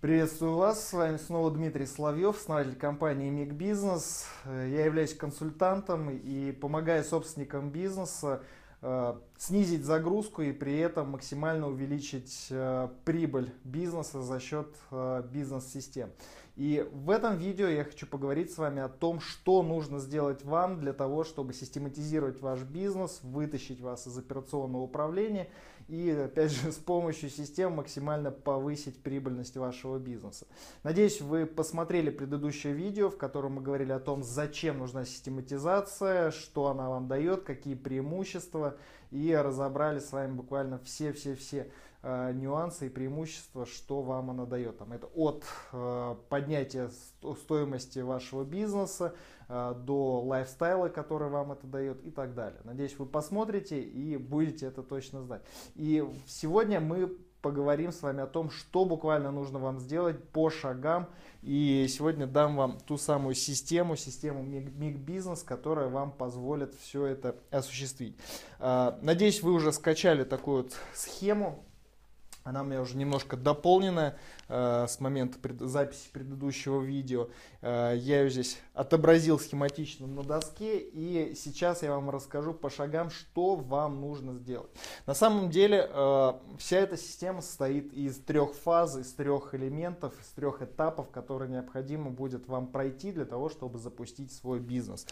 Приветствую вас, с вами снова Дмитрий Соловьев, основатель компании МИГ Бизнес. Я являюсь консультантом и помогаю собственникам бизнеса э, снизить загрузку и при этом максимально увеличить э, прибыль бизнеса за счет э, бизнес-систем. И в этом видео я хочу поговорить с вами о том, что нужно сделать вам для того, чтобы систематизировать ваш бизнес, вытащить вас из операционного управления и, опять же, с помощью систем максимально повысить прибыльность вашего бизнеса. Надеюсь, вы посмотрели предыдущее видео, в котором мы говорили о том, зачем нужна систематизация, что она вам дает, какие преимущества, и разобрали с вами буквально все-все-все э, нюансы и преимущества, что вам она дает. Там, это от э, поднятия стоимости вашего бизнеса э, до лайфстайла, который вам это дает и так далее. Надеюсь, вы посмотрите и будете это точно знать. И сегодня мы поговорим с вами о том, что буквально нужно вам сделать по шагам. И сегодня дам вам ту самую систему, систему Миг Бизнес, которая вам позволит все это осуществить. Э, надеюсь, вы уже скачали такую вот схему она у меня уже немножко дополнена э, с момента пред, записи предыдущего видео. Э, я ее здесь отобразил схематично на доске. И сейчас я вам расскажу по шагам, что вам нужно сделать. На самом деле э, вся эта система состоит из трех фаз, из трех элементов, из трех этапов, которые необходимо будет вам пройти для того, чтобы запустить свой бизнес.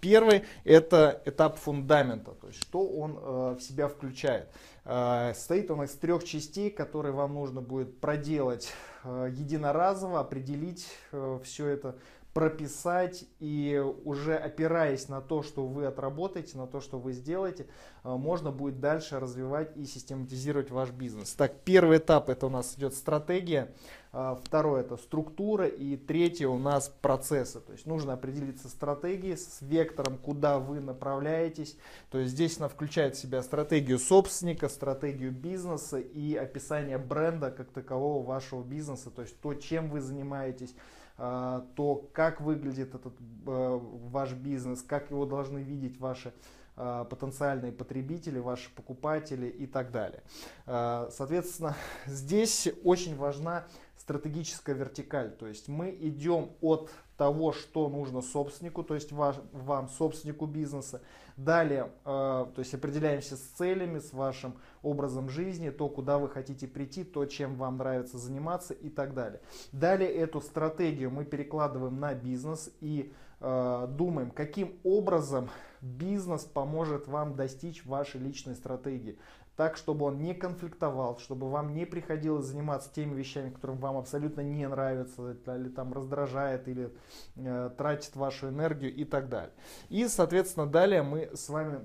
Первый это этап фундамента, то есть что он э, в себя включает. Э, состоит он из трех частей, которые вам нужно будет проделать э, единоразово, определить э, все это, прописать и уже опираясь на то, что вы отработаете, на то, что вы сделаете, можно будет дальше развивать и систематизировать ваш бизнес. Так, первый этап это у нас идет стратегия. А, второе это структура. И третье у нас процессы. То есть нужно определиться стратегией, с вектором, куда вы направляетесь. То есть здесь она включает в себя стратегию собственника, стратегию бизнеса и описание бренда как такового вашего бизнеса. То есть то, чем вы занимаетесь то, как выглядит этот э, ваш бизнес, как его должны видеть ваши а, потенциальные потребители, ваши покупатели и так далее. Соответственно, здесь очень важна стратегическая вертикаль. То есть мы идем от того, что нужно собственнику, то есть ваш, вам, собственнику бизнеса. Далее, то есть определяемся с целями, с вашим образом жизни, то, куда вы хотите прийти, то, чем вам нравится заниматься и так далее. Далее эту стратегию мы перекладываем на бизнес и э, думаем, каким образом бизнес поможет вам достичь вашей личной стратегии так, чтобы он не конфликтовал, чтобы вам не приходилось заниматься теми вещами, которые вам абсолютно не нравятся, или там раздражает, или э, тратит вашу энергию и так далее. И, соответственно, далее мы с вами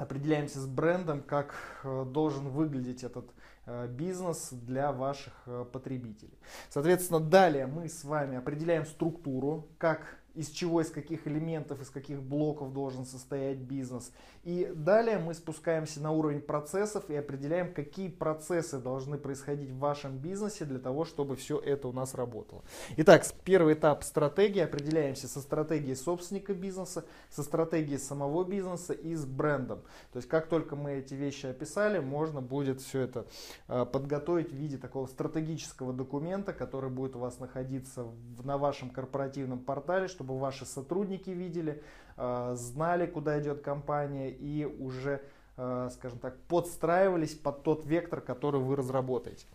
определяемся с брендом, как э, должен выглядеть этот э, бизнес для ваших э, потребителей. Соответственно, далее мы с вами определяем структуру, как из чего, из каких элементов, из каких блоков должен состоять бизнес. И далее мы спускаемся на уровень процессов и определяем, какие процессы должны происходить в вашем бизнесе для того, чтобы все это у нас работало. Итак, первый этап стратегии. Определяемся со стратегией собственника бизнеса, со стратегией самого бизнеса и с брендом. То есть, как только мы эти вещи описали, можно будет все это а, подготовить в виде такого стратегического документа, который будет у вас находиться на вашем корпоративном портале, чтобы ваши сотрудники видели, а, знали, куда идет компания и уже, э, скажем так, подстраивались под тот вектор, который вы разработаете.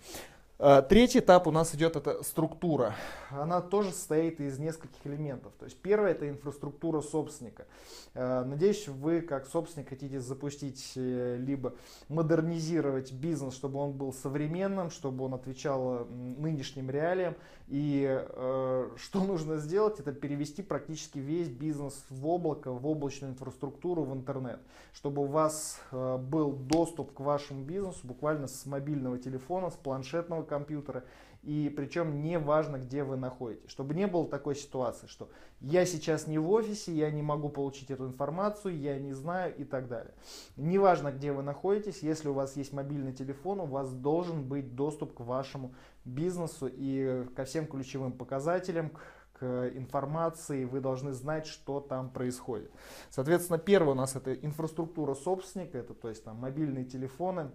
Э, третий этап у нас идет это структура. Она тоже состоит из нескольких элементов. То есть первое это инфраструктура собственника. Э, надеюсь, вы как собственник хотите запустить либо модернизировать бизнес, чтобы он был современным, чтобы он отвечал нынешним реалиям. И э, что нужно сделать, это перевести практически весь бизнес в облако, в облачную инфраструктуру, в интернет, чтобы у вас э, был доступ к вашему бизнесу буквально с мобильного телефона, с планшетного компьютера, и причем не важно, где вы находитесь, чтобы не было такой ситуации, что я сейчас не в офисе, я не могу получить эту информацию, я не знаю и так далее. Неважно, где вы находитесь, если у вас есть мобильный телефон, у вас должен быть доступ к вашему бизнесу и ко всем ключевым показателям, к информации, вы должны знать, что там происходит. Соответственно, первое у нас это инфраструктура собственника, это то есть там мобильные телефоны,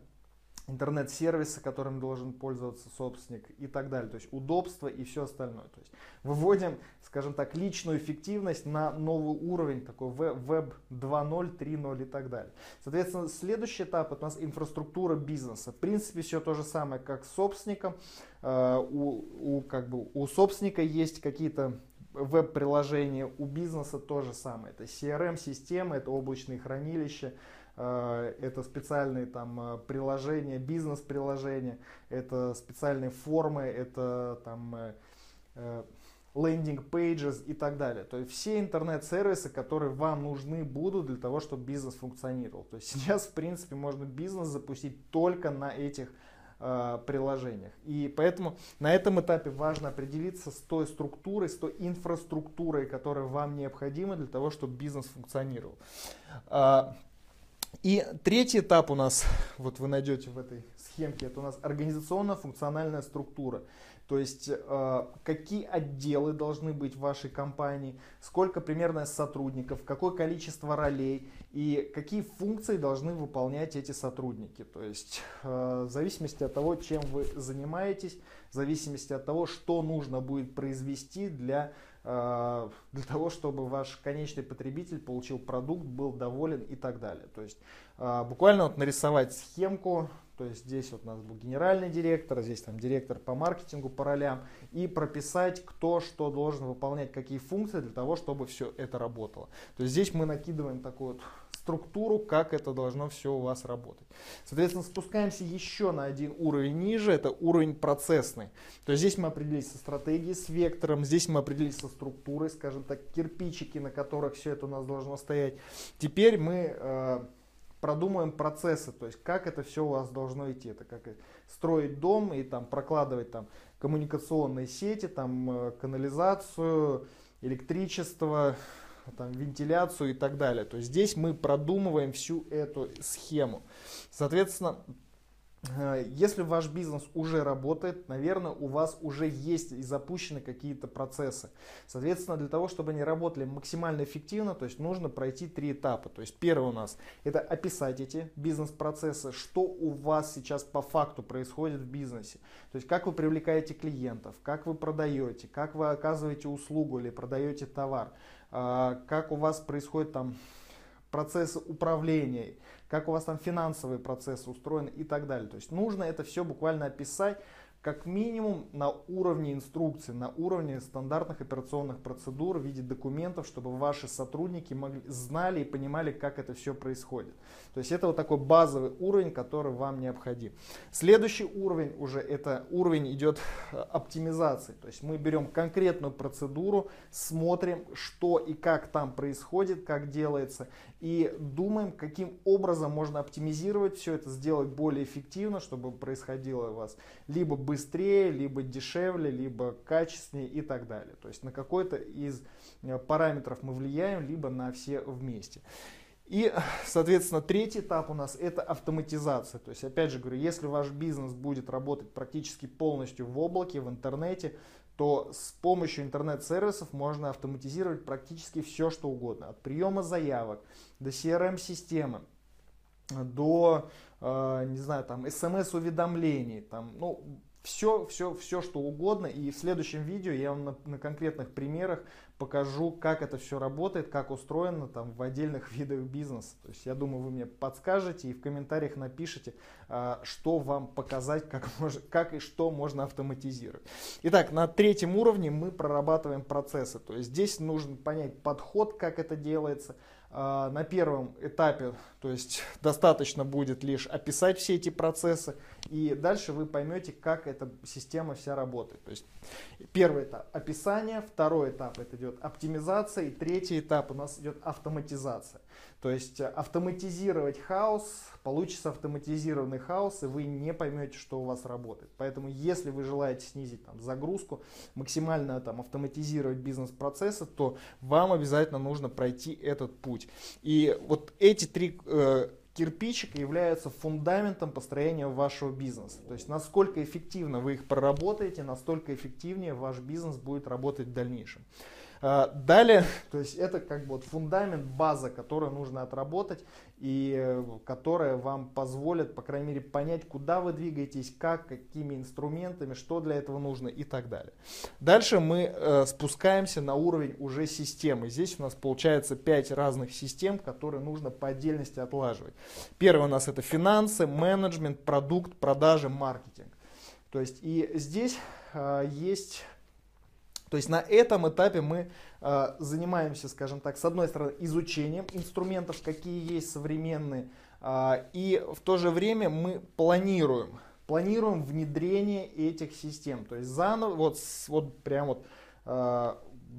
интернет-сервисы, которым должен пользоваться собственник и так далее. То есть удобство и все остальное. То есть выводим, скажем так, личную эффективность на новый уровень, такой веб 2.0, 3.0 и так далее. Соответственно, следующий этап у нас инфраструктура бизнеса. В принципе, все то же самое, как с собственником. Э, у, у, как бы, у собственника есть какие-то веб-приложения, у бизнеса то же самое. Это CRM-системы, это облачные хранилища, это специальные там э, приложения, бизнес-приложения, это специальные формы, это там лендинг э, pages и так далее. То есть все интернет-сервисы, которые вам нужны будут для того, чтобы бизнес функционировал. То есть сейчас, в принципе, можно бизнес запустить только на этих э, приложениях. И поэтому на этом этапе важно определиться с той структурой, с той инфраструктурой, которая вам необходима для того, чтобы бизнес функционировал. И третий этап у нас, вот вы найдете в этой схемке, это у нас организационно-функциональная структура. То есть э, какие отделы должны быть в вашей компании, сколько примерно сотрудников, какое количество ролей и какие функции должны выполнять эти сотрудники. То есть э, в зависимости от того, чем вы занимаетесь, в зависимости от того, что нужно будет произвести для для того, чтобы ваш конечный потребитель получил продукт, был доволен и так далее. То есть э, буквально вот нарисовать схемку, то есть здесь вот у нас был генеральный директор, здесь там директор по маркетингу по ролям, и прописать, кто что должен выполнять, какие функции для того, чтобы все это работало. То есть здесь мы накидываем такую вот структуру, как это должно все у вас работать. Соответственно, спускаемся еще на один уровень ниже, это уровень процессный. То есть здесь мы определились со стратегией, с вектором, здесь мы определились со структурой, скажем так, кирпичики, на которых все это у нас должно стоять. Теперь мы э, продумаем процессы, то есть как это все у вас должно идти. Это как строить дом и там прокладывать там коммуникационные сети, там э, канализацию, электричество, там, вентиляцию и так далее. То есть здесь мы продумываем всю эту схему. Соответственно, э, если ваш бизнес уже работает, наверное, у вас уже есть и запущены какие-то процессы. Соответственно, для того, чтобы они работали максимально эффективно, то есть нужно пройти три этапа. То есть первый у нас это описать эти бизнес-процессы, что у вас сейчас по факту происходит в бизнесе. То есть как вы привлекаете клиентов, как вы продаете, как вы оказываете услугу или продаете товар. А, как у вас происходит там процессы управления, как у вас там финансовые процессы устроены и так далее. То есть нужно это все буквально описать, как минимум на уровне инструкции, на уровне стандартных операционных процедур в виде документов, чтобы ваши сотрудники могли, знали и понимали, как это все происходит. То есть это вот такой базовый уровень, который вам необходим. Следующий уровень уже это уровень идет э, оптимизации. То есть мы берем конкретную процедуру, смотрим, что и как там происходит, как делается, и думаем, каким образом можно оптимизировать все это, сделать более эффективно, чтобы происходило у вас либо быстрее, либо дешевле, либо качественнее и так далее. То есть на какой-то из э, параметров мы влияем, либо на все вместе. И, соответственно, третий этап у нас это автоматизация. То есть, опять же говорю, если ваш бизнес будет работать практически полностью в облаке, в интернете, то с помощью интернет-сервисов можно автоматизировать практически все, что угодно. От приема заявок до CRM-системы, до, э, не знаю, там, смс-уведомлений, там, ну, все, все, все, что угодно. И в следующем видео я вам на, на конкретных примерах покажу, как это все работает, как устроено там в отдельных видах бизнеса. То есть я думаю, вы мне подскажете и в комментариях напишите, а, что вам показать, как, мож, как и что можно автоматизировать. Итак, на третьем уровне мы прорабатываем процессы. То есть здесь нужно понять подход, как это делается, а, на первом этапе, то есть достаточно будет лишь описать все эти процессы, и дальше вы поймете, как эта система вся работает. То есть первый этап описание, второй этап это идет оптимизация, и третий этап у нас идет автоматизация. То есть автоматизировать хаос, получится автоматизированный хаос, и вы не поймете, что у вас работает. Поэтому если вы желаете снизить там, загрузку, максимально там, автоматизировать бизнес-процессы, то вам обязательно нужно пройти этот путь. И вот эти три э, кирпичика являются фундаментом построения вашего бизнеса. То есть насколько эффективно вы их проработаете, настолько эффективнее ваш бизнес будет работать в дальнейшем. Далее, то есть это как бы вот фундамент, база, которую нужно отработать и э, которая вам позволит, по крайней мере, понять, куда вы двигаетесь, как, какими инструментами, что для этого нужно и так далее. Дальше мы э, спускаемся на уровень уже системы. Здесь у нас получается 5 разных систем, которые нужно по отдельности отлаживать. Первый у нас это финансы, менеджмент, продукт, продажи, маркетинг. То есть и здесь э, есть то есть на этом этапе мы э, занимаемся, скажем так, с одной стороны изучением инструментов, какие есть современные, э, и в то же время мы планируем, планируем внедрение этих систем. То есть заново, вот, вот прям вот э,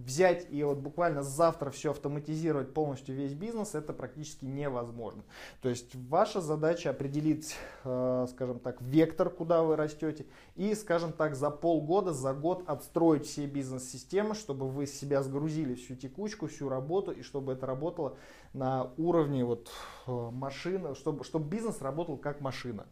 взять и вот буквально завтра все автоматизировать полностью весь бизнес, это практически невозможно. То есть ваша задача определить, э, скажем так, вектор, куда вы растете, и, скажем так, за полгода, за год отстроить все бизнес-системы, чтобы вы с себя сгрузили всю текучку, всю работу, и чтобы это работало на уровне вот э, машины, чтобы, чтобы бизнес работал как машина.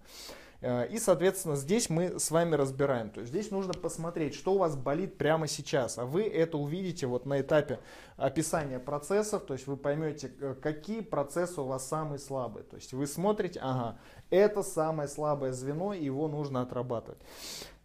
Э, и, соответственно, здесь мы с вами разбираем. То есть здесь нужно посмотреть, что у вас болит прямо сейчас. А вы это увидите вот на этапе описания процессов. То есть вы поймете, э, какие процессы у вас самые слабые. То есть вы смотрите, ага, это самое слабое звено, его нужно отрабатывать.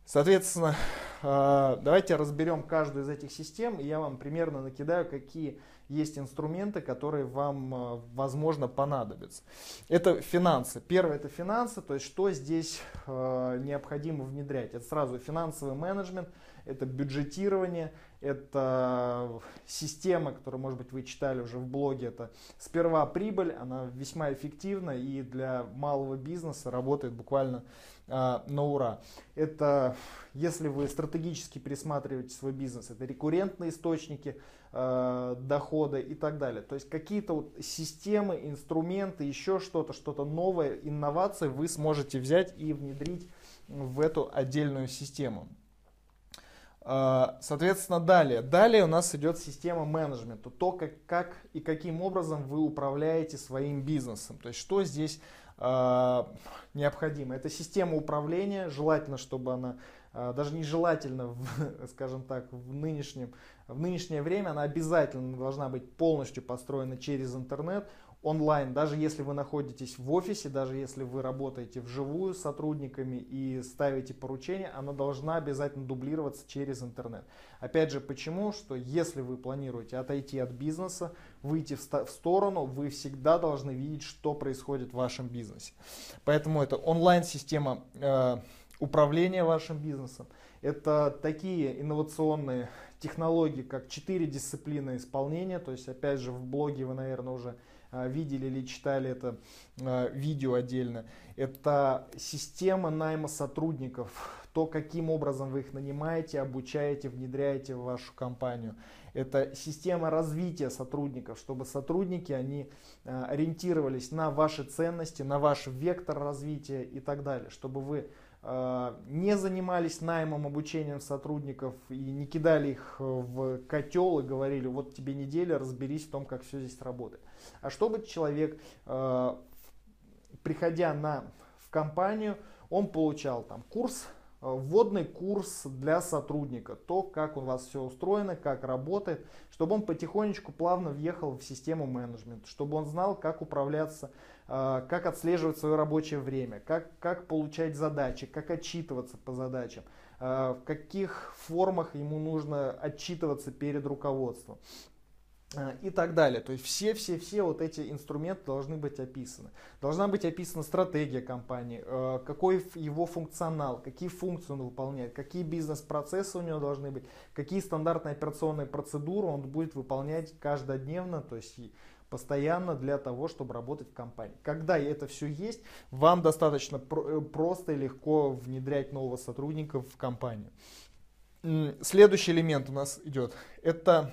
Соответственно, э, давайте разберем каждую из этих систем, и я вам примерно накидаю, какие есть инструменты, которые вам, э, возможно, понадобятся. Это финансы. Первое это финансы, то есть что здесь э, необходимо внедрять. Это сразу финансовый менеджмент, это бюджетирование, это система, которую, может быть, вы читали уже в блоге, это сперва прибыль, она весьма эффективна и для малого бизнеса работает буквально э, на ура. Это, если вы стратегически пересматриваете свой бизнес, это рекуррентные источники, э, дохода и так далее. То есть какие-то вот системы, инструменты, еще что-то, что-то новое, инновации вы сможете взять и внедрить в эту отдельную систему. Э, соответственно, далее. Далее у нас идет система менеджмента. То, как, как и каким образом вы управляете своим бизнесом. То есть, что здесь э, необходимо. Это система управления. Желательно, чтобы она, э, даже нежелательно, в, скажем так, в нынешнем в нынешнее время она обязательно должна быть полностью построена через интернет, онлайн, даже если вы находитесь в офисе, даже если вы работаете вживую с сотрудниками и ставите поручения, она должна обязательно дублироваться через интернет. Опять же, почему? Что если вы планируете отойти от бизнеса, выйти в, сторону, вы всегда должны видеть, что происходит в вашем бизнесе. Поэтому это онлайн-система э, управления вашим бизнесом. Это такие инновационные технологии, как четыре дисциплины исполнения. То есть, опять же, в блоге вы, наверное, уже а, видели или читали это а, видео отдельно. Это система найма сотрудников, то, каким образом вы их нанимаете, обучаете, внедряете в вашу компанию. Это система развития сотрудников, чтобы сотрудники, они а, ориентировались на ваши ценности, на ваш вектор развития и так далее, чтобы вы не занимались наймом, обучением сотрудников и не кидали их в котел и говорили, вот тебе неделя, разберись в том, как все здесь работает. А чтобы человек, э, приходя на, в компанию, он получал там курс, э, вводный курс для сотрудника, то, как у вас все устроено, как работает, чтобы он потихонечку плавно въехал в систему менеджмента, чтобы он знал, как управляться а, как отслеживать свое рабочее время, как, как получать задачи, как отчитываться по задачам, а, в каких формах ему нужно отчитываться перед руководством и так далее. То есть все-все-все вот эти инструменты должны быть описаны. Должна быть описана стратегия компании, какой его функционал, какие функции он выполняет, какие бизнес-процессы у него должны быть, какие стандартные операционные процедуры он будет выполнять каждодневно, то есть постоянно для того, чтобы работать в компании. Когда это все есть, вам достаточно э, просто и легко внедрять нового сотрудника в компанию. Следующий элемент у нас идет. Это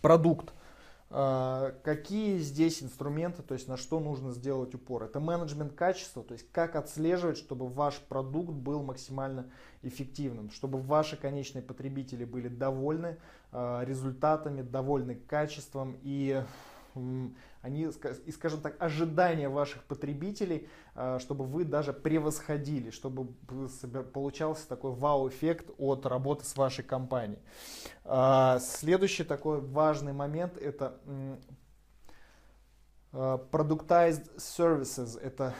продукт. А, какие здесь инструменты, то есть на что нужно сделать упор? Это менеджмент качества, то есть как отслеживать, чтобы ваш продукт был максимально эффективным, чтобы ваши конечные потребители были довольны а, результатами, довольны качеством и они, и, скажем так, ожидания ваших потребителей, а, чтобы вы даже превосходили, чтобы получался такой вау-эффект от работы с вашей компанией. А, следующий такой важный момент – это productized services. Это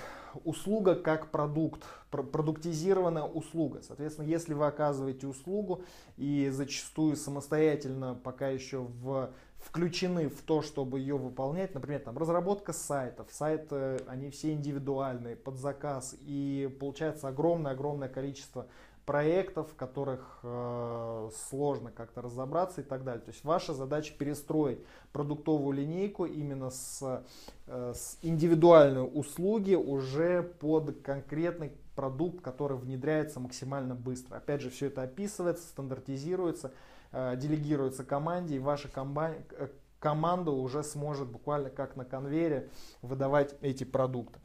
услуга как продукт, продуктизированная услуга. Соответственно, если вы оказываете услугу и зачастую самостоятельно пока еще в включены в то, чтобы ее выполнять. Например, там разработка сайтов. Сайты, они все индивидуальные, под заказ. И получается огромное-огромное количество проектов, в которых э, сложно как-то разобраться и так далее. То есть ваша задача перестроить продуктовую линейку именно с, э, с индивидуальной услуги уже под конкретный продукт, который внедряется максимально быстро. Опять же, все это описывается, стандартизируется. Э, делегируется команде, и ваша э, команда уже сможет буквально как на конвейере выдавать эти продукты.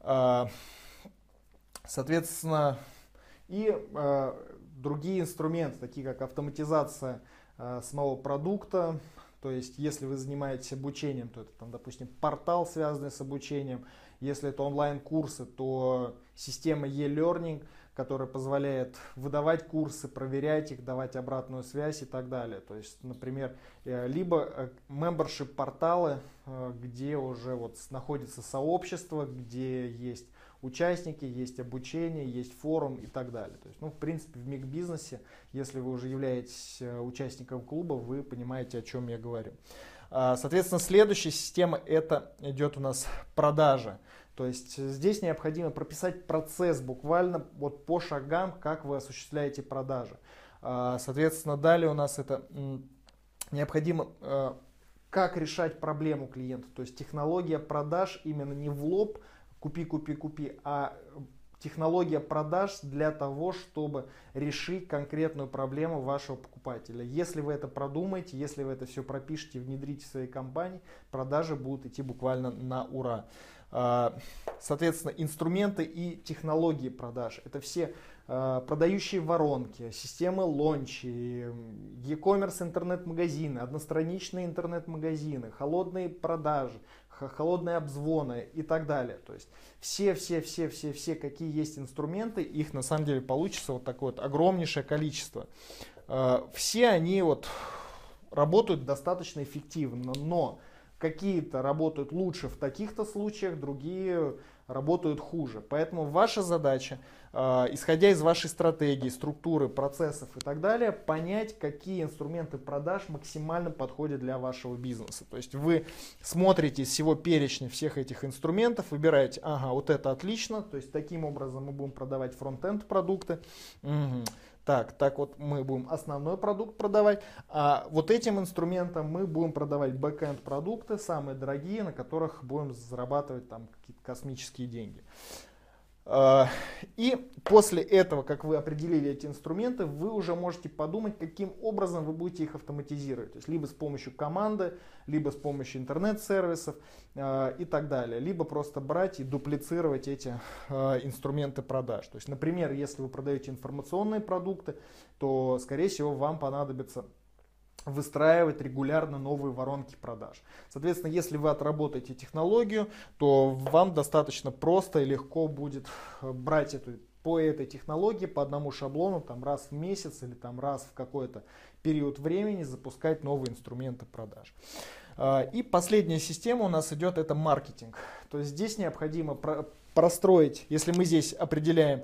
Э, соответственно, и другие инструменты, такие как автоматизация самого продукта, то есть, если вы занимаетесь обучением, то это, там, допустим, портал, связанный с обучением. Если это онлайн-курсы, то система e-learning – которая позволяет выдавать курсы, проверять их, давать обратную связь и так далее. То есть, например, э, либо э, membership порталы, э, где уже вот находится сообщество, где есть участники, есть обучение, есть форум и так далее. То есть, ну, в принципе, в миг бизнесе, если вы уже являетесь участником клуба, вы понимаете, о чем я говорю. А, соответственно, следующая система это идет у нас продажа. То есть здесь необходимо прописать процесс буквально вот по шагам, как вы осуществляете продажи. А, соответственно, далее у нас это необходимо а, как решать проблему клиента. То есть технология продаж именно не в лоб купи, купи, купи, а технология продаж для того, чтобы решить конкретную проблему вашего покупателя. Если вы это продумаете, если вы это все пропишете, внедрите в своей компании, продажи будут идти буквально на ура. А, соответственно, инструменты и технологии продаж. Это все а, продающие воронки, системы лончи, e-commerce интернет-магазины, одностраничные интернет-магазины, холодные продажи, холодные обзвоны и так далее. То есть все, все, все, все, все, какие есть инструменты, их на самом деле получится вот такое вот огромнейшее количество. А, все они вот работают достаточно эффективно, но какие-то работают лучше в таких-то случаях, другие работают хуже. Поэтому ваша задача, исходя из вашей стратегии, структуры, процессов и так далее, понять, какие инструменты продаж максимально подходят для вашего бизнеса. То есть вы смотрите всего перечня всех этих инструментов, выбираете, ага, вот это отлично, то есть таким образом мы будем продавать front-end продукты. Угу так, так вот мы будем основной продукт продавать, а вот этим инструментом мы будем продавать back-end продукты, самые дорогие, на которых будем зарабатывать там какие-то космические деньги. А, и после этого, как вы определили эти инструменты, вы уже можете подумать, каким образом вы будете их автоматизировать. То есть либо с помощью команды, либо с помощью интернет-сервисов э, и так далее. Либо просто брать и дуплицировать эти э, инструменты продаж. То есть, например, если вы продаете информационные продукты, то, скорее всего, вам понадобится выстраивать регулярно новые воронки продаж. Соответственно, если вы отработаете технологию, то вам достаточно просто и легко будет э, брать эту по этой технологии, по одному шаблону, там раз в месяц или там раз в какой-то период времени запускать новые инструменты продаж. А, и последняя система у нас идет, это маркетинг. То есть здесь необходимо простроить, если мы здесь определяем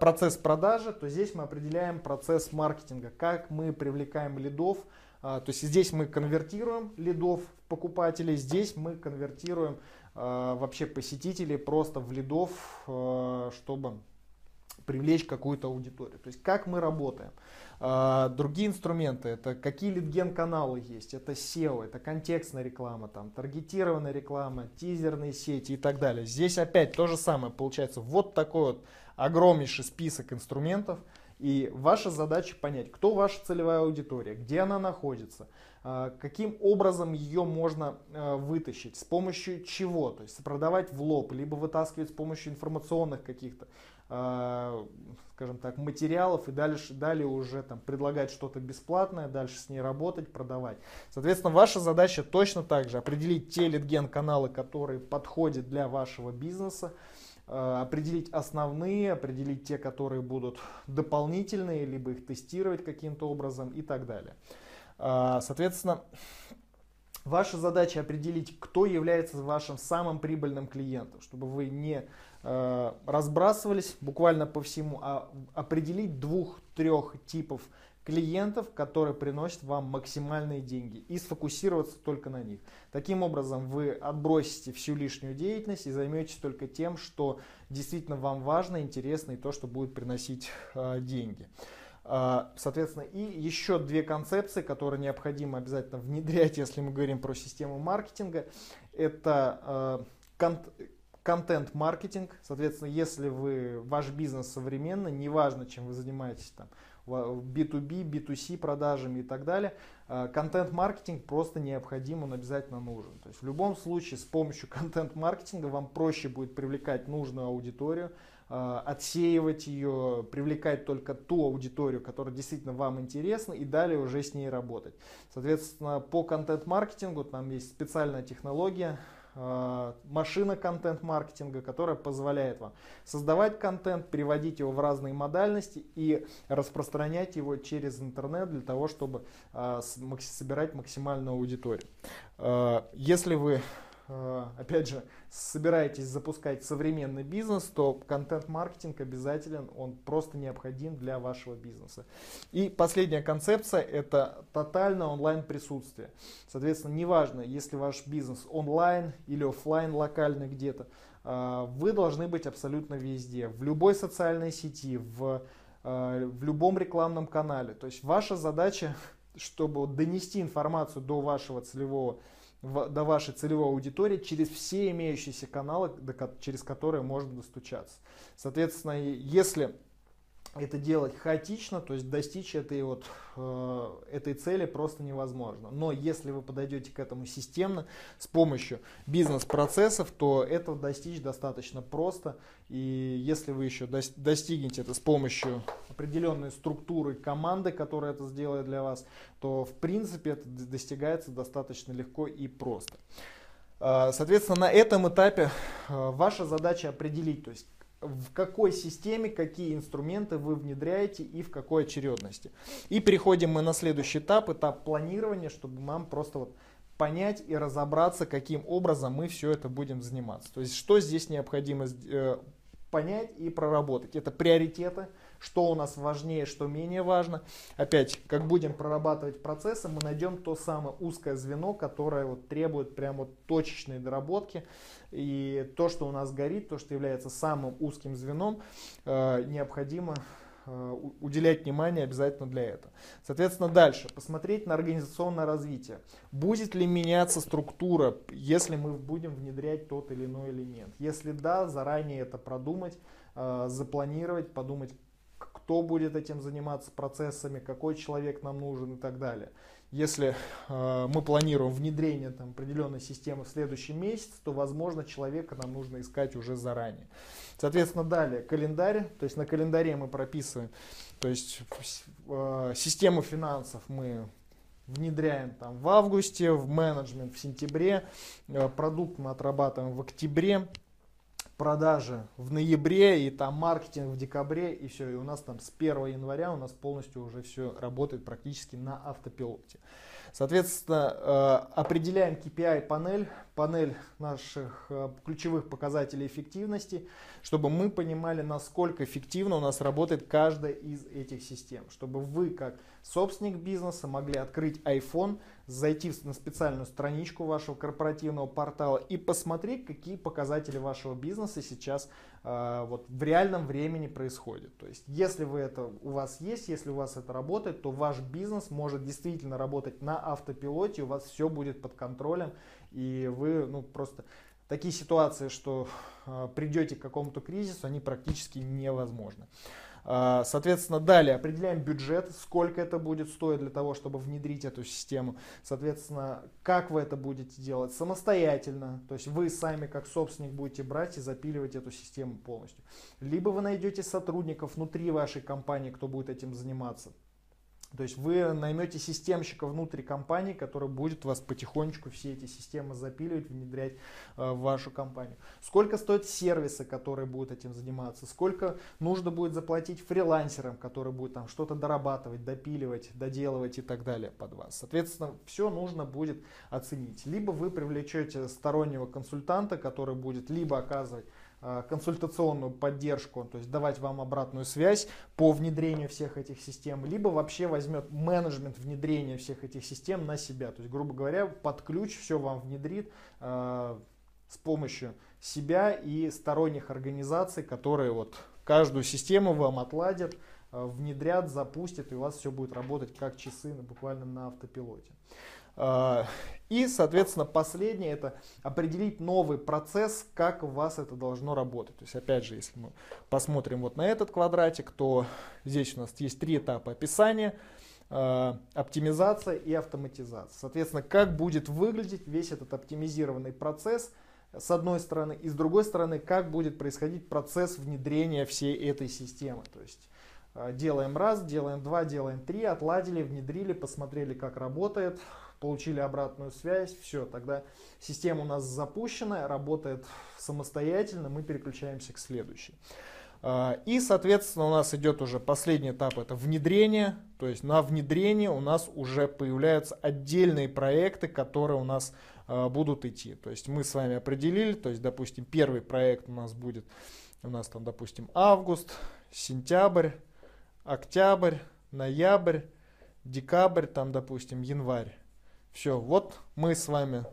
процесс продажи, то здесь мы определяем процесс маркетинга, как мы привлекаем лидов, а, то есть здесь мы конвертируем лидов в покупателей, здесь мы конвертируем а, вообще посетителей просто в лидов, чтобы привлечь какую-то аудиторию. То есть как мы работаем. Другие инструменты, это какие лидген каналы есть, это SEO, это контекстная реклама, там, таргетированная реклама, тизерные сети и так далее. Здесь опять то же самое, получается вот такой вот огромнейший список инструментов, и ваша задача понять, кто ваша целевая аудитория, где она находится, А, каким образом ее можно а, вытащить? С помощью чего? То есть продавать в лоб, либо вытаскивать с помощью информационных каких-то а, скажем так, материалов и дальше, далее уже там, предлагать что-то бесплатное, дальше с ней работать, продавать. Соответственно, ваша задача точно так же определить те литген-каналы, которые подходят для вашего бизнеса, определить основные, определить те, которые будут дополнительные, либо их тестировать каким-то образом и так далее. А, соответственно, ваша задача определить, кто является вашим самым прибыльным клиентом, чтобы вы не а, разбрасывались буквально по всему, а определить двух-трех типов клиентов, которые приносят вам максимальные деньги и сфокусироваться только на них. Таким образом, вы отбросите всю лишнюю деятельность и займетесь только тем, что действительно вам важно, интересно и то, что будет приносить э, деньги. А, соответственно, и еще две концепции, которые необходимо обязательно внедрять, если мы говорим про систему маркетинга. Это а, контент-маркетинг. Соответственно, если вы, ваш бизнес современный, неважно, чем вы занимаетесь, там, B2B, B2C продажами и так далее, а, контент-маркетинг просто необходим, он обязательно нужен. То есть в любом случае с помощью контент-маркетинга вам проще будет привлекать нужную аудиторию, а, отсеивать ее, привлекать только ту аудиторию, которая действительно вам интересна, и далее уже с ней работать. Соответственно, по контент-маркетингу там есть специальная технология, машина контент-маркетинга, которая позволяет вам создавать контент, переводить его в разные модальности и распространять его через интернет для того, чтобы а, собирать максимальную аудиторию. Если вы Э, опять же, собираетесь запускать современный бизнес, то контент-маркетинг обязателен, он просто необходим для вашего бизнеса. И последняя концепция – это тотальное онлайн присутствие. Соответственно, неважно, если ваш бизнес онлайн или офлайн локальный где-то, э, вы должны быть абсолютно везде, в любой социальной сети, в, э, в любом рекламном канале. То есть ваша задача, чтобы донести информацию до вашего целевого до вашей целевой аудитории через все имеющиеся каналы, через которые можно достучаться. Соответственно, если это делать хаотично, то есть достичь этой, вот, э, этой цели просто невозможно. Но если вы подойдете к этому системно с помощью бизнес-процессов, то этого достичь достаточно просто. И если вы еще достигнете это с помощью определенной структуры команды, которая это сделает для вас, то в принципе это достигается достаточно легко и просто. Э, соответственно, на этом этапе э, ваша задача определить, то есть в какой системе какие инструменты вы внедряете и в какой очередности. И переходим мы на следующий этап, этап планирования, чтобы нам просто вот понять и разобраться, каким образом мы все это будем заниматься. То есть, что здесь необходимо э, понять и проработать. Это приоритеты, что у нас важнее, что менее важно. Опять, как будем прорабатывать процессы, мы найдем то самое узкое звено, которое вот требует прям вот точечной доработки. И то, что у нас горит, то, что является самым узким звеном, э, необходимо э, уделять внимание обязательно для этого. Соответственно, дальше посмотреть на организационное развитие. Будет ли меняться структура, если мы будем внедрять тот или иной элемент? Если да, заранее это продумать, э, запланировать, подумать, кто будет этим заниматься процессами, какой человек нам нужен и так далее. Если э, мы планируем внедрение там, определенной системы в следующем месяце, то, возможно, человека нам нужно искать уже заранее. Соответственно, далее календарь, то есть на календаре мы прописываем, то есть э, систему финансов мы внедряем там в августе, в менеджмент в сентябре, э, продукт мы отрабатываем в октябре, продажи в ноябре и там маркетинг в декабре и все. И у нас там с 1 января у нас полностью уже все работает практически на автопилоте. Соответственно, э, определяем KPI панель, панель наших э, ключевых показателей эффективности, чтобы мы понимали, насколько эффективно у нас работает каждая из этих систем. Чтобы вы, как собственник бизнеса, могли открыть iPhone, зайти на специальную страничку вашего корпоративного портала и посмотреть, какие показатели вашего бизнеса сейчас э, вот, в реальном времени происходят. То есть, если вы это у вас есть, если у вас это работает, то ваш бизнес может действительно работать на автопилоте, у вас все будет под контролем, и вы ну, просто такие ситуации, что э, придете к какому-то кризису, они практически невозможны. А, соответственно, далее определяем бюджет, сколько это будет стоить для того, чтобы внедрить эту систему. Соответственно, как вы это будете делать самостоятельно, то есть вы сами как собственник будете брать и запиливать эту систему полностью. Либо вы найдете сотрудников внутри вашей компании, кто будет этим заниматься. То есть вы наймете системщика внутри компании, который будет вас потихонечку все эти системы запиливать, внедрять э, в вашу компанию. Сколько стоят сервисы, которые будут этим заниматься, сколько нужно будет заплатить фрилансерам, которые будут там что-то дорабатывать, допиливать, доделывать и так далее под вас. Соответственно, все нужно будет оценить. Либо вы привлечете стороннего консультанта, который будет либо оказывать консультационную поддержку, то есть давать вам обратную связь по внедрению всех этих систем, либо вообще возьмет менеджмент внедрения всех этих систем на себя. То есть, грубо говоря, под ключ все вам внедрит э, с помощью себя и сторонних организаций, которые вот каждую систему вам отладят, э, внедрят, запустят, и у вас все будет работать как часы буквально на автопилоте. А, и, соответственно, последнее это определить новый процесс, как у вас это должно работать. То есть, опять же, если мы посмотрим вот на этот квадратик, то здесь у нас есть три этапа описания, а, оптимизация и автоматизация. Соответственно, как будет выглядеть весь этот оптимизированный процесс с одной стороны, и с другой стороны, как будет происходить процесс внедрения всей этой системы. То есть а, делаем раз, делаем два, делаем три, отладили, внедрили, посмотрели, как работает, получили обратную связь, все, тогда система у нас запущена, работает самостоятельно, мы переключаемся к следующей. А, и, соответственно, у нас идет уже последний этап, это внедрение. То есть на внедрение у нас уже появляются отдельные проекты, которые у нас а, будут идти. То есть мы с вами определили, то есть, допустим, первый проект у нас будет, у нас там, допустим, август, сентябрь, октябрь, ноябрь, декабрь, там, допустим, январь. Все, вот мы с вами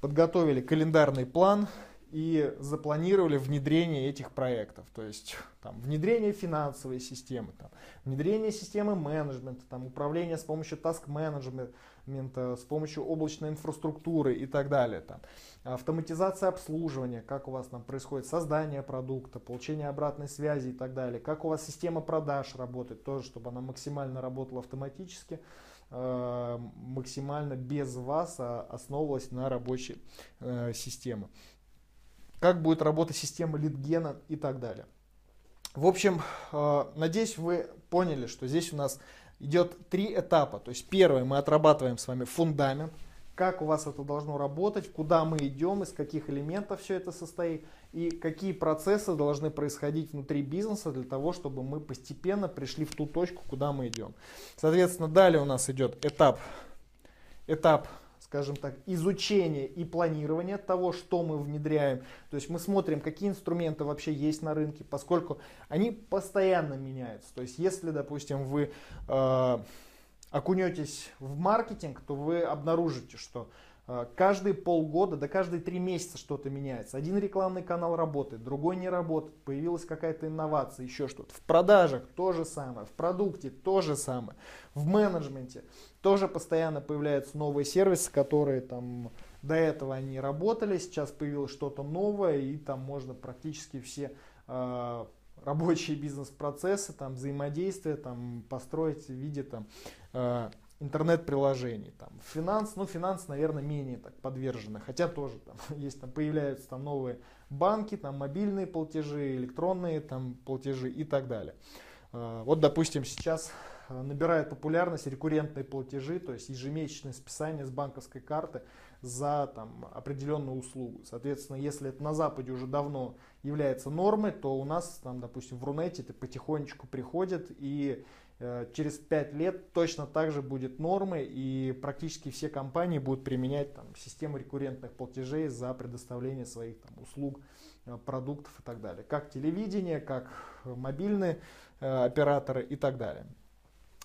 подготовили календарный план и запланировали внедрение этих проектов. То есть там, внедрение финансовой системы, там, внедрение системы менеджмента, там, управление с помощью task менеджмента, с помощью облачной инфраструктуры и так далее. Там. Автоматизация обслуживания, как у вас там происходит создание продукта, получение обратной связи и так далее. Как у вас система продаж работает, тоже, чтобы она максимально работала автоматически. Э, максимально без вас а основывалась на рабочей э, системе. Как будет работать система литгена и так далее. В общем, э, надеюсь, вы поняли, что здесь у нас идет три этапа. То есть первый мы отрабатываем с вами фундамент, как у вас это должно работать, куда мы идем, из каких элементов все это состоит и какие процессы должны происходить внутри бизнеса для того, чтобы мы постепенно пришли в ту точку, куда мы идем. Соответственно, далее у нас идет этап, этап скажем так, изучения и планирования того, что мы внедряем. То есть мы смотрим, какие инструменты вообще есть на рынке, поскольку они постоянно меняются. То есть если, допустим, вы э, окунетесь в маркетинг, то вы обнаружите, что э, каждые полгода, да каждые три месяца что-то меняется. Один рекламный канал работает, другой не работает, появилась какая-то инновация, еще что-то. В продажах то же самое, в продукте то же самое, в менеджменте тоже постоянно появляются новые сервисы, которые там до этого они работали, сейчас появилось что-то новое, и там можно практически все э, рабочие бизнес-процессы, там, взаимодействия там, построить в виде там, э, интернет-приложений. Там, финанс, ну, финанс, наверное, менее так подвержены, хотя тоже там есть, там появляются там новые банки, там мобильные платежи, электронные там платежи и так далее. Э, вот, допустим, сейчас набирают популярность рекуррентные платежи, то есть ежемесячное списание с банковской карты за там, определенную услугу. Соответственно, если это на Западе уже давно является нормой, то у нас, там, допустим, в Рунете это потихонечку приходит и э, через 5 лет точно так же будет нормой и практически все компании будут применять там, систему рекуррентных платежей за предоставление своих там, услуг, э, продуктов и так далее. Как телевидение, как мобильные э, операторы и так далее.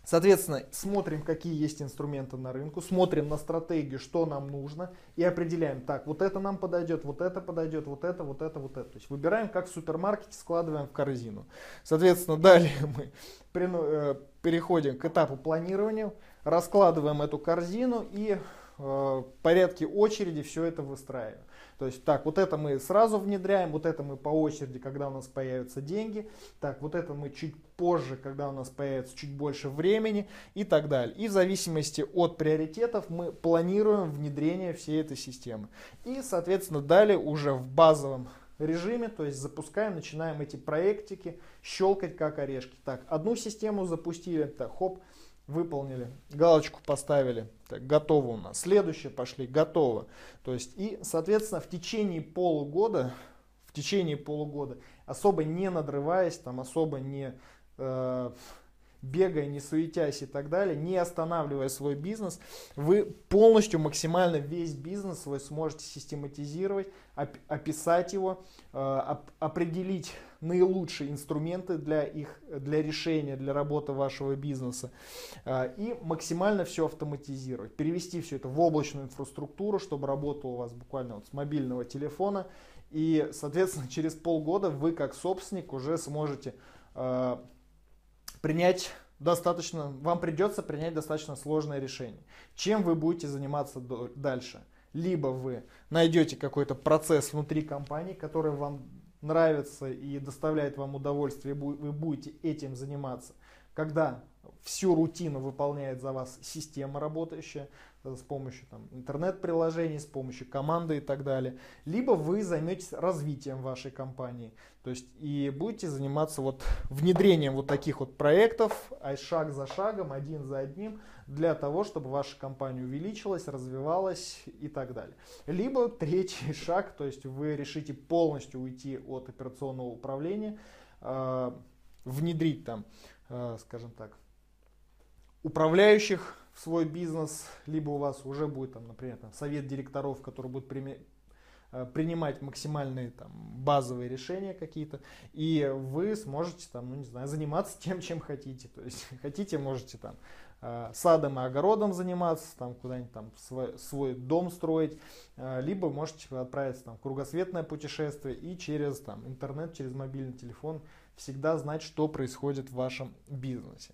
Соответственно, смотрим, какие есть инструменты на рынку, смотрим на стратегию, что нам нужно и определяем, так, вот это нам подойдет, вот это подойдет, вот это, вот это, вот это. То есть выбираем, как в супермаркете, складываем в корзину. Соответственно, далее мы э, переходим к этапу планирования, раскладываем эту корзину и э, в порядке очереди все это выстраиваем. То есть, так, вот это мы сразу внедряем, вот это мы по очереди, когда у нас появятся деньги, так, вот это мы чуть позже, когда у нас появится чуть больше времени и так далее. И в зависимости от приоритетов мы планируем внедрение всей этой системы. И, соответственно, далее уже в базовом режиме, то есть запускаем, начинаем эти проектики щелкать как орешки. Так, одну систему запустили, так, хоп, выполнили, галочку поставили, так, готово у нас. Следующее пошли, готово. То есть и, соответственно, в течение полугода, в течение полугода, особо не надрываясь, там особо не э, бегая, не суетясь и так далее, не останавливая свой бизнес, вы полностью, максимально весь бизнес вы сможете систематизировать, описать его, э, определить наилучшие инструменты для их, для решения, для работы вашего бизнеса э, и максимально все автоматизировать, перевести все это в облачную инфраструктуру, чтобы работало у вас буквально вот с мобильного телефона. И, соответственно, через полгода вы как собственник уже сможете э, принять достаточно, вам придется принять достаточно сложное решение. Чем вы будете заниматься дальше? Либо вы найдете какой-то процесс внутри компании, который вам нравится и доставляет вам удовольствие, вы будете этим заниматься. Когда всю рутину выполняет за вас система работающая с помощью там, интернет-приложений, с помощью команды и так далее. Либо вы займетесь развитием вашей компании. То есть и будете заниматься вот внедрением вот таких вот проектов, а шаг за шагом, один за одним, для того, чтобы ваша компания увеличилась, развивалась и так далее. Либо третий шаг, то есть вы решите полностью уйти от операционного управления, э, внедрить там, э, скажем так, управляющих свой бизнес, либо у вас уже будет, там, например, там, совет директоров, который будет прими, э, принимать максимальные там, базовые решения какие-то, и вы сможете там, ну не знаю, заниматься тем, чем хотите. То есть хотите, можете там э, садом и огородом заниматься, там куда-нибудь там свой, свой дом строить, э, либо можете отправиться там в кругосветное путешествие и через там интернет, через мобильный телефон всегда знать, что происходит в вашем бизнесе.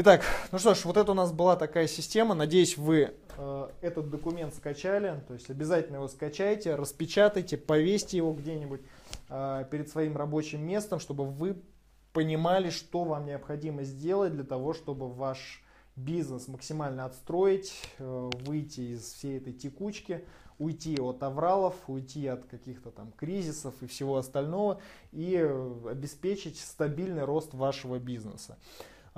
Итак, ну что ж, вот это у нас была такая система. Надеюсь, вы э, этот документ скачали. То есть обязательно его скачайте, распечатайте, повесьте его где-нибудь э, перед своим рабочим местом, чтобы вы понимали, что вам необходимо сделать для того, чтобы ваш бизнес максимально отстроить, э, выйти из всей этой текучки, уйти от авралов, уйти от каких-то там кризисов и всего остального и обеспечить стабильный рост вашего бизнеса.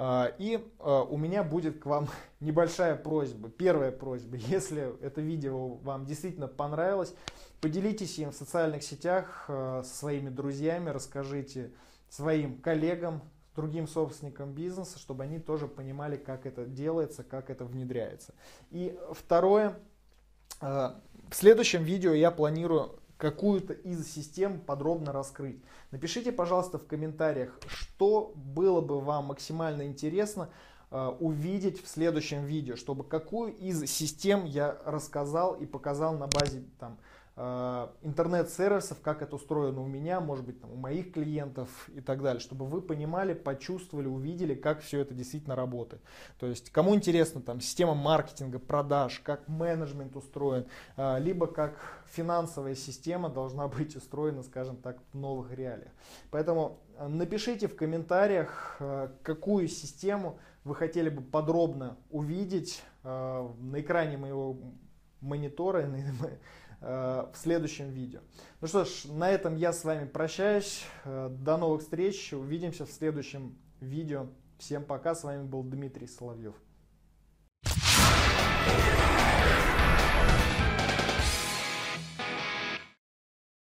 А, и а, у меня будет к вам небольшая просьба. Первая просьба, если это видео вам действительно понравилось, поделитесь им в социальных сетях а, со своими друзьями, расскажите своим коллегам, другим собственникам бизнеса, чтобы они тоже понимали, как это делается, как это внедряется. И второе, в следующем видео я планирую какую-то из систем подробно раскрыть. Напишите, пожалуйста, в комментариях, что было бы вам максимально интересно э, увидеть в следующем видео, чтобы какую из систем я рассказал и показал на базе там, интернет-сервисов, как это устроено у меня, может быть, там, у моих клиентов и так далее, чтобы вы понимали, почувствовали, увидели, как все это действительно работает. То есть, кому интересно там система маркетинга, продаж, как менеджмент устроен, э, либо как финансовая система должна быть устроена, скажем так, в новых реалиях. Поэтому э, напишите в комментариях, какую систему вы хотели бы подробно увидеть на экране моего монитора, Э, в следующем видео. Ну что ж, на этом я с вами прощаюсь. Э, до новых встреч. Увидимся в следующем видео. Всем пока. С вами был Дмитрий Соловьев.